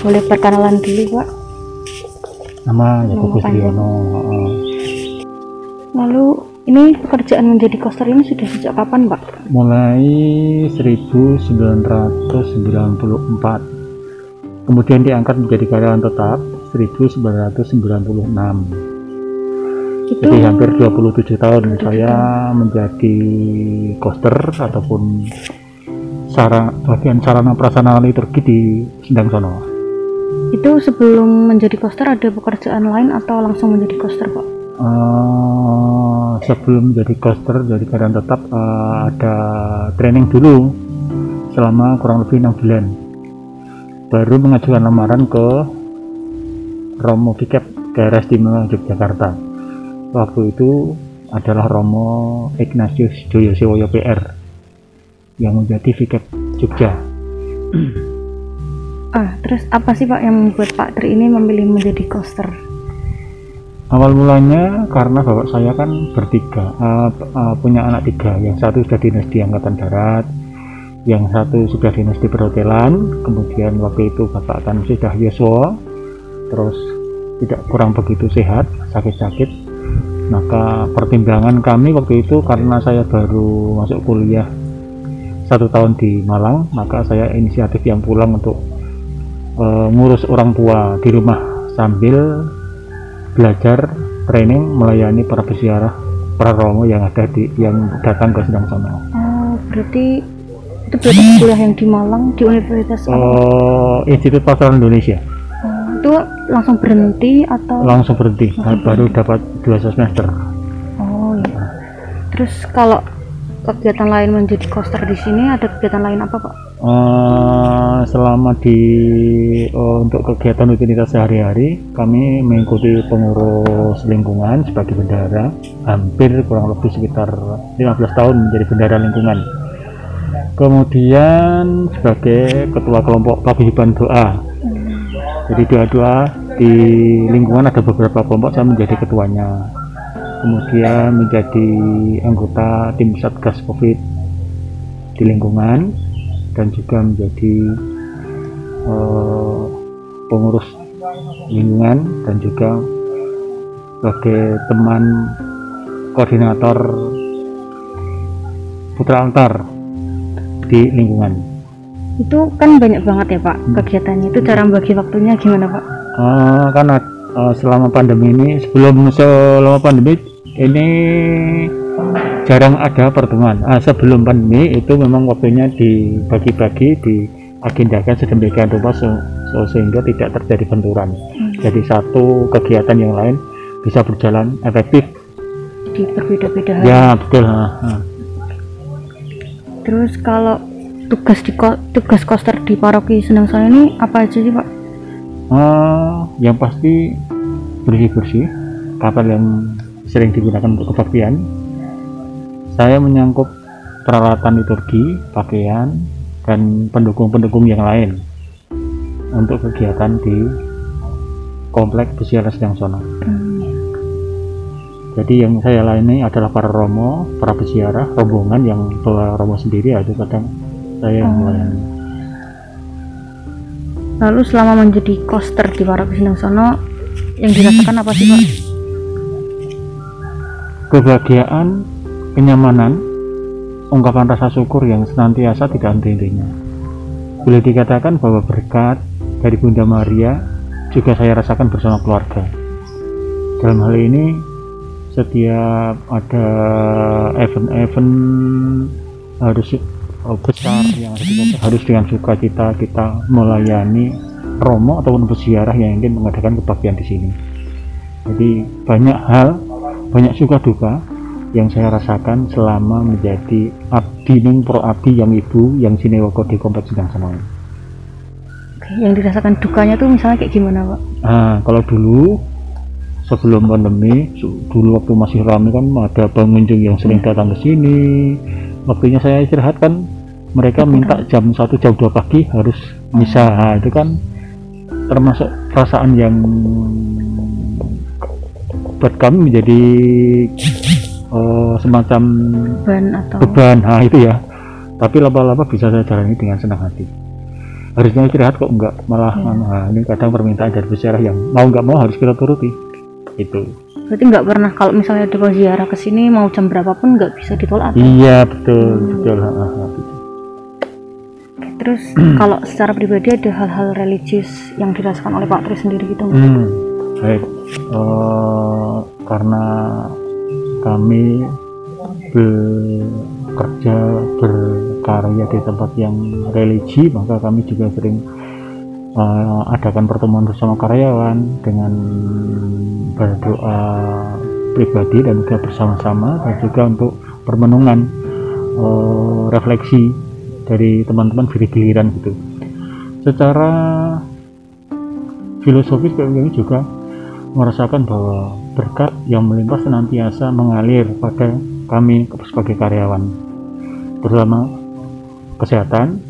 boleh perkenalan dulu pak. Nama ya heeh. lalu ini pekerjaan menjadi coaster ini sudah sejak kapan pak? Mulai 1994 kemudian diangkat menjadi karyawan tetap 1996 itu jadi hampir 27 tahun saya menjadi coaster ataupun sarana bagian sarana prasarana liturgi di Sendang Sono itu sebelum menjadi coaster ada pekerjaan lain atau langsung menjadi coaster pak? Eh, sebelum jadi coaster jadi karyawan tetap eh, ada training dulu selama kurang lebih enam bulan. Baru mengajukan lamaran ke Romo Vikep daerah istimewa Yogyakarta. Waktu itu adalah Romo Ignatius Joyo Sewoyo PR yang menjadi Vikep Jogja ah terus apa sih pak yang membuat pak Tri ini memilih menjadi coaster Awal mulanya karena bapak saya kan bertiga, eh, eh, punya anak tiga. Yang satu sudah dinas di Angkatan Darat, yang satu sudah dinas di perhotelan. Kemudian waktu itu bapak kan sudah yeswa, terus tidak kurang begitu sehat, sakit-sakit. Maka pertimbangan kami waktu itu karena saya baru masuk kuliah satu tahun di Malang, maka saya inisiatif yang pulang untuk eh, ngurus orang tua di rumah sambil belajar training melayani para peziarah para romo yang ada di yang datang ke Sedang Sono. oh berarti itu berarti kuliah yang di Malang di Universitas? Oh, Institut Pastoral Indonesia Oh, itu langsung berhenti atau langsung berhenti baru dapat dua semester. oh iya terus kalau kegiatan lain menjadi coaster di sini ada kegiatan lain apa pak Eh, selama di oh, untuk kegiatan rutinitas sehari-hari kami mengikuti pengurus lingkungan sebagai bendara hampir kurang lebih sekitar 15 tahun menjadi bendara lingkungan. Kemudian sebagai ketua kelompok paguyuban doa. Jadi doa-doa di lingkungan ada beberapa kelompok saya menjadi ketuanya. Kemudian menjadi anggota tim satgas covid di lingkungan dan juga menjadi eh, pengurus lingkungan dan juga sebagai teman koordinator putra altar di lingkungan. Itu kan banyak banget ya pak kegiatannya. Itu cara membagi waktunya gimana pak? Eh, karena eh, selama pandemi ini sebelum selama pandemi ini jarang ada pertemuan. Ah, sebelum pandemi itu memang waktunya dibagi-bagi diagendakan sedemikian rupa se- se- sehingga tidak terjadi benturan. Jadi satu kegiatan yang lain bisa berjalan efektif. Di berbeda-beda ya betul ah, ah. terus kalau tugas di ko- tugas coaster di paroki Senang Sono ini apa aja sih pak? Eh, yang pasti bersih-bersih kapal yang sering digunakan untuk kebaktian saya menyangkut peralatan liturgi pakaian dan pendukung-pendukung yang lain untuk kegiatan di komplek Pesiara Sedang Sono. Hmm, jadi yang saya layani adalah para romo para peziarah rombongan yang bawa romo sendiri ada kadang saya yang Oh. melayani. Lalu selama menjadi coaster di Senang Sono yang dirasakan apa sih pak? Kebahagiaan, kenyamanan, ungkapan rasa syukur yang senantiasa tidak henti-hentinya. Boleh dikatakan bahwa berkat dari Bunda Maria juga saya rasakan bersama keluarga. Dalam hal ini, setiap ada event-event harus eh, besar yang harus dengan sukacita kita melayani romo ataupun peziarah yang ingin mengadakan kebaktian di sini. Jadi banyak hal banyak suka duka yang saya rasakan selama menjadi abdi ning pro abdi yang ibu yang sinewoko di kompleks Sidang Senang. Oke, yang dirasakan dukanya tuh misalnya kayak gimana pak Nah, kalau dulu sebelum pandemi, dulu waktu masih ramai kan ada pengunjung yang sering datang ke sini. Waktunya saya istirahat kan mereka minta jam 1 jam 2 pagi harus misa. Nah, itu kan termasuk perasaan yang buat kami menjadi eh, semacam beban atau beban nah itu ya tapi laba-laba bisa saya jalani dengan senang hati harusnya istirahat kok enggak malah Iya. nah, ini kadang permintaan dari peziarah yang mau nggak mau harus kita turuti itu berarti nggak pernah kalau misalnya ada ziarah ke sini mau jam berapapun nggak bisa ditolak iya betul Hmm. betul ha, ha, ha. Oke, terus kalau secara pribadi ada hal-hal religius yang dirasakan oleh Pak Tri sendiri gitu? Hmm, baik. Eh, karena kami bekerja berkarya di tempat yang religi, maka kami juga sering eh, adakan pertemuan bersama karyawan dengan berdoa pribadi dan juga bersama-sama dan juga untuk permenungan eh, refleksi dari teman-teman giliran gitu. Secara filosofis kami juga merasakan bahwa berkat yang melimpah senantiasa mengalir pada kami sebagai karyawan. Terutama kesehatan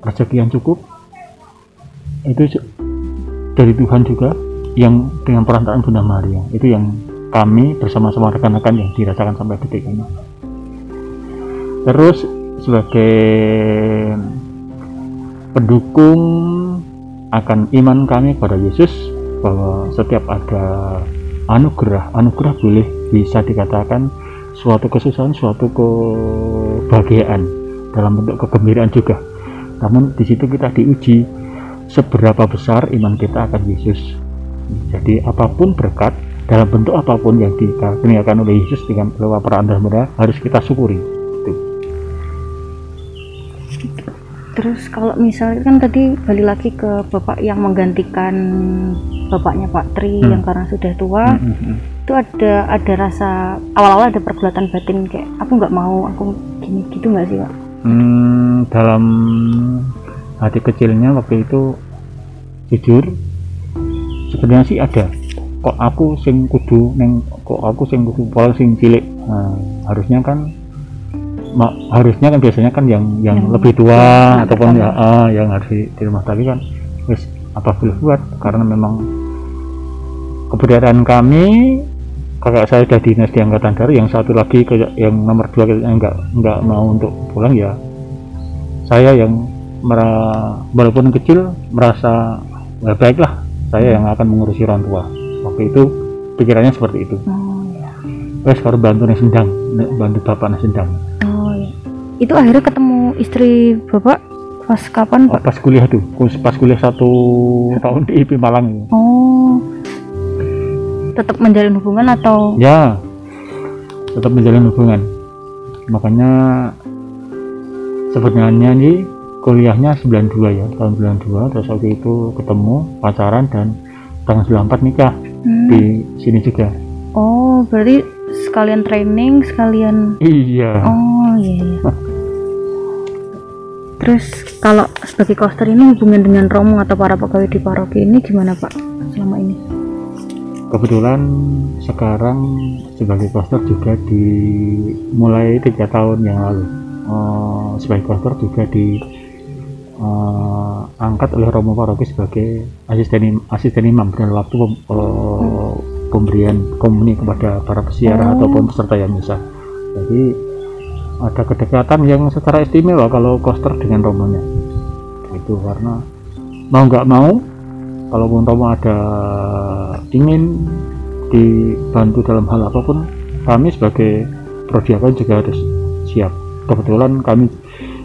rezeki yang cukup itu dari Tuhan juga yang dengan perantaraan Bunda Maria. Itu yang kami bersama-sama rekan-rekan yang dirasakan sampai detik ini. Terus sebagai pendukung akan iman kami pada Yesus bahwa setiap ada anugerah anugerah boleh bisa dikatakan suatu kesusahan suatu kebahagiaan dalam bentuk kegembiraan juga. Namun di situ kita diuji seberapa besar iman kita akan Yesus. Jadi apa pun berkat dalam bentuk apa pun yang dikaruniakan oleh Yesus dengan lewat peran mereka harus kita syukuri Terus kalau misalnya kan tadi balik lagi ke bapak yang menggantikan bapaknya Pak Tri Hmm. yang karena sudah tua, Mm, mm, mm. itu ada ada rasa awal-awal ada pergulatan batin kayak aku nggak mau, aku gini gitu nggak sih Pak? Hmm, dalam hati kecilnya waktu itu jujur sebenarnya sih ada kok aku sing kudu neng kok aku sing kudu pol sing cilik nah, harusnya kan harusnya kan biasanya kan yang yang Yang lebih tua yang ataupun ya ah, yang harus di, di rumah. Tapi kan wis apa boleh buat? Karena memang keberadaan kami kakak saya sudah dinas di angkatan darat yang satu lagi kayak yang nomor dua kayaknya nggak nggak mau untuk pulang ya saya yang mera- walaupun kecil merasa ya baiklah saya yang akan mengurusi orang tua. Waktu itu pikirannya seperti itu. Oh ya. wes kalau bantu nih sendang nek bantu bapak nih sendang. Oh ya. Itu akhirnya ketemu istri bapak pas kapan Oh, Pak? pas kuliah tuh pas kuliah satu tahun di IP Malang Oh. Tetap menjalin hubungan atau ya tetap menjalin hubungan makanya sebenarnya nih kuliahnya 92 ya tahun 92 terus waktu itu ketemu pacaran dan tahun 94 nikah Hmm. di sini juga Oh, berarti sekalian training, sekalian iya Oh iya. iya. Terus kalau sebagai koster ini hubungan dengan romo atau para pegawai di paroki ini gimana Pak selama ini? kebetulan sekarang sebagai koster juga di mulai tiga tahun yang lalu eh, sebagai koster juga di eh, angkat oleh Romo Paroki sebagai asisten asisten imam pada waktu pem- eh, pemberian komuni kepada para Oh. peziarah ataupun peserta yang misa jadi ada kedekatan yang secara istimewa kalau koster dengan romonya itu karena mau nggak mau kalaupun Romo ada ingin dibantu dalam hal apa pun kami sebagai prodiakon juga harus siap kebetulan kami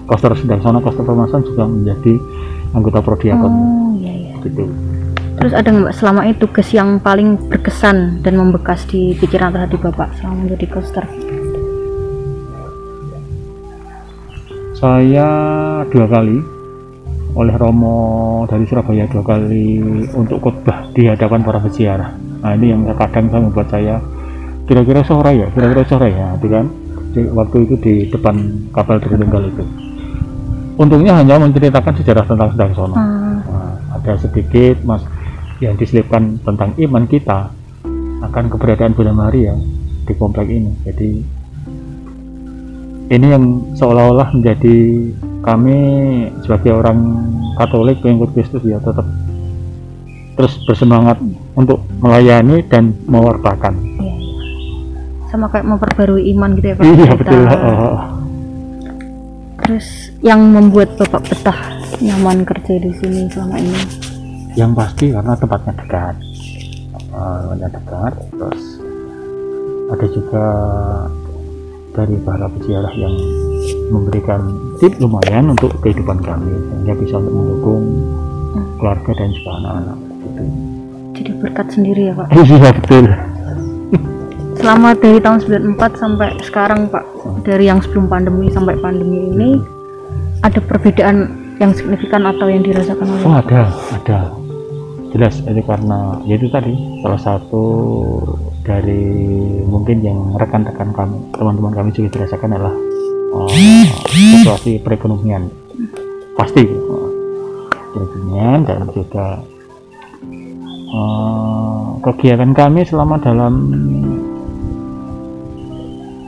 koster sedang sana koster pemasan juga menjadi anggota prodiakon Oh iya iya. gitu Terus ada nggak selama ini tugas yang paling berkesan dan membekas di pikiran atau hati Bapak selama menjadi koster? Saya dua kali oleh Romo dari Surabaya dua kali untuk khotbah di hadapan para peziarah. Nah ini yang kadang saya membuat saya kira-kira sore ya kira-kira sore ya itu kan? Di- waktu itu di depan kapal Tritunggal itu. Untungnya hanya menceritakan sejarah tentang sedang sono. Ah, Nah, ada sedikit mas yang diselipkan tentang iman kita akan keberadaan Bunda Maria di komplek ini. Jadi ini yang seolah-olah menjadi kami sebagai orang Katolik pengikut Kristus ya tetap terus bersemangat untuk melayani dan mewartakan. iya. Sama kayak memperbarui iman gitu ya Pak? Iya Kita- betul. Oh, terus yang membuat bapak betah nyaman kerja di sini selama ini yang pasti karena tempatnya dekat Eh, tempatnya dekat terus ada juga dari para peziarah yang memberikan tip lumayan untuk kehidupan kami sehingga bisa untuk mendukung keluarga dan juga anak-anak gitu. jadi berkat sendiri ya pak? Iya betul. Selama dari tahun 94 sampai sekarang pak. Dari yang sebelum pandemi sampai pandemi ini ada perbedaan yang signifikan atau yang dirasakan oleh oh ada ada. Jelas itu karena ya itu tadi salah satu dari mungkin yang rekan-rekan kami teman-teman kami juga dirasakan adalah eh, situasi perekonomian. Pasti. Eh, perekonomian dan juga eh, kegiatan kami selama dalam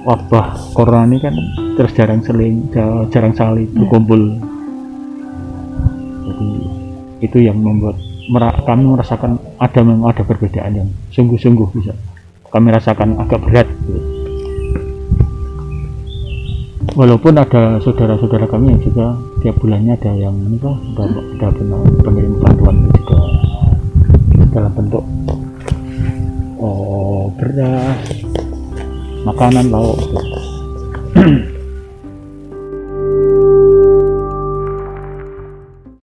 wabah corona ini kan terus jarang seling ja- jarang saling berkumpul. Jadi itu yang membuat kami merasakan ada memang ada perbedaan yang sungguh-sungguh bisa kami rasakan agak berat walaupun ada saudara-saudara kami yang juga tiap bulannya ada yang ini kok benar- pengirim bantuan juga dalam bentuk oh, beras makanan lauk gitu.